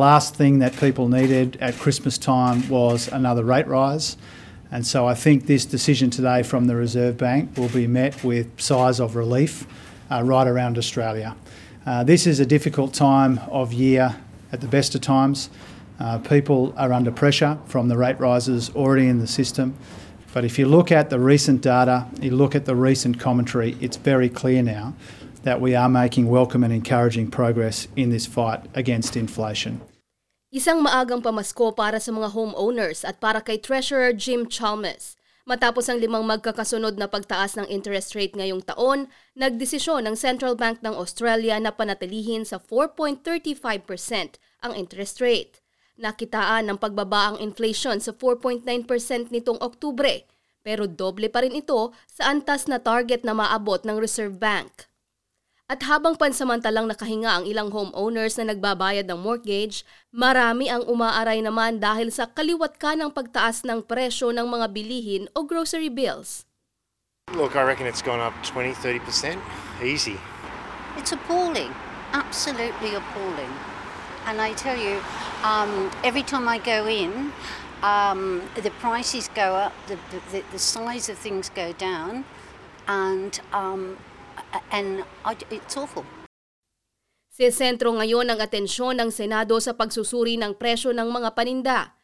last thing that people needed at Christmas time was another rate rise. And so I think this decision today from the Reserve Bank will be met with sighs of relief uh, right around Australia. Uh, this is a difficult time of year at the best of times. Uh, people are under pressure from the rate rises already in the system. But if you look at the recent data, you look at the recent commentary, it's very clear now that we are making welcome and encouraging progress in this fight against inflation. Isang maagang pamasko para sa mga homeowners at para kay Treasurer Jim Chalmers. Matapos ang limang magkakasunod na pagtaas ng interest rate ngayong taon, nagdesisyon ng Central Bank ng Australia na panatilihin sa 4.35% ang interest rate. Nakitaan ng pagbaba ang inflation sa 4.9% nitong Oktubre, pero doble pa rin ito sa antas na target na maabot ng Reserve Bank. At habang pansamantalang nakahinga ang ilang homeowners na nagbabayad ng mortgage, marami ang umaaray naman dahil sa kaliwat ka ng pagtaas ng presyo ng mga bilihin o grocery bills. Look, I reckon it's gone up 20 30% easy. It's appalling, absolutely appalling. And I tell you, um, every time I go in, um, the prices go up, the, the, the size of things go down, and um, and it's awful. Sa sentro ngayon ang atensyon ng Senado sa pagsusuri ng presyo ng mga paninda.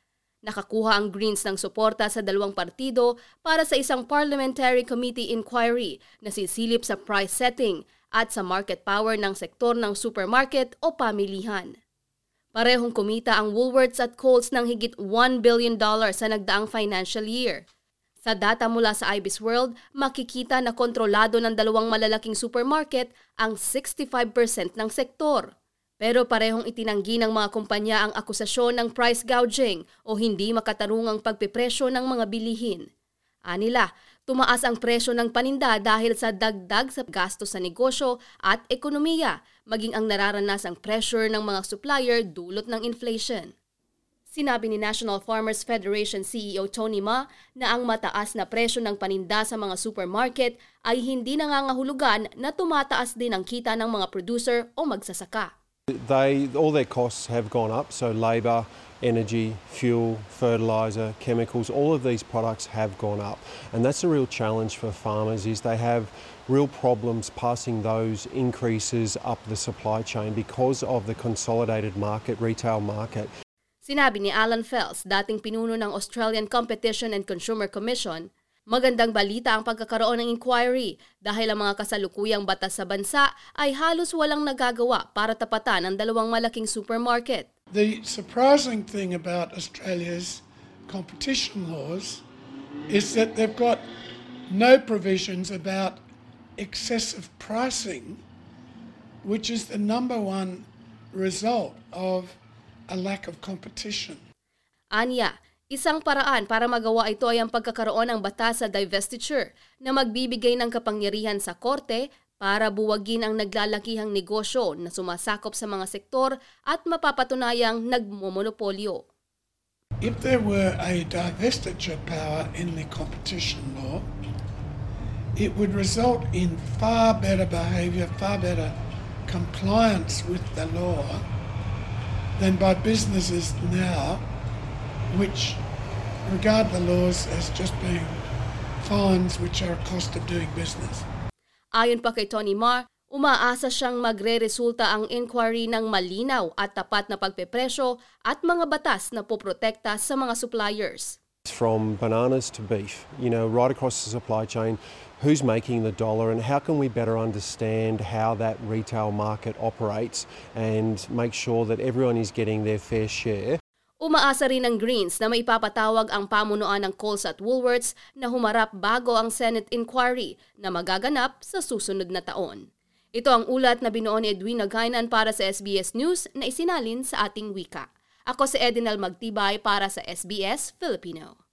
Nakakuha ang Greens ng suporta sa dalawang partido para sa isang parliamentary committee inquiry na sisilip sa price setting at sa market power ng sektor ng supermarket o pamilihan. Parehong kumita ang Woolworths at Coles ng higit $1 billion sa nagdaang financial year. Sa data mula sa IBIS World, makikita na kontrolado ng dalawang malalaking supermarket ang 65% ng sektor. Pero parehong itinanggi ng mga kumpanya ang akusasyon ng price gouging o hindi makatarungang pagpipresyo ng mga bilihin. Anila, tumaas ang presyo ng paninda dahil sa dagdag sa gasto sa negosyo at ekonomiya, maging ang nararanasang pressure ng mga supplier dulot ng inflation. Sinabi ni National Farmers Federation CEO Tony Ma na ang mataas na presyo ng paninda sa mga supermarket ay hindi nangangahulugan na tumataas din ang kita ng mga producer o magsasaka. They, all their costs have gone up, so labour, energy, fuel, fertiliser, chemicals, all of these products have gone up. And that's a real challenge for farmers is they have real problems passing those increases up the supply chain because of the consolidated market, retail market. Sinabi ni Alan Fels, dating pinuno ng Australian Competition and Consumer Commission, magandang balita ang pagkakaroon ng inquiry dahil ang mga kasalukuyang batas sa bansa ay halos walang nagagawa para tapatan ang dalawang malaking supermarket. The surprising thing about Australia's competition laws is that they've got no provisions about excessive pricing, which is the number one result of a lack of competition. Anya, isang paraan para magawa ito ay ang pagkakaroon ng batas sa divestiture na magbibigay ng kapangyarihan sa korte para buwagin ang naglalakihang negosyo na sumasakop sa mga sektor at mapapatunayang nagmomonopolyo. If there were a divestiture power in the competition law, it would result in far better behaviour, far better compliance with the law than by businesses now which regard the laws as just being fines which are a cost of doing business. Ayon pa kay Tony Marr, umaasa siyang magre-resulta ang inquiry ng malinaw at tapat na pagpepresyo at mga batas na poprotekta sa mga suppliers. From bananas to beef, you know, right across the supply chain, who's making the dollar and how can we better understand how that retail market operates and make sure that everyone is getting their fair share. Umaasa rin ng Greens na maipapatawag ang pamunuan ng Coles at Woolworths na humarap bago ang Senate inquiry na magaganap sa susunod na taon. Ito ang ulat na binuo ni Edwin Nagainan para sa SBS News na isinalin sa ating wika. Ako si Edinal Magtibay para sa SBS Filipino.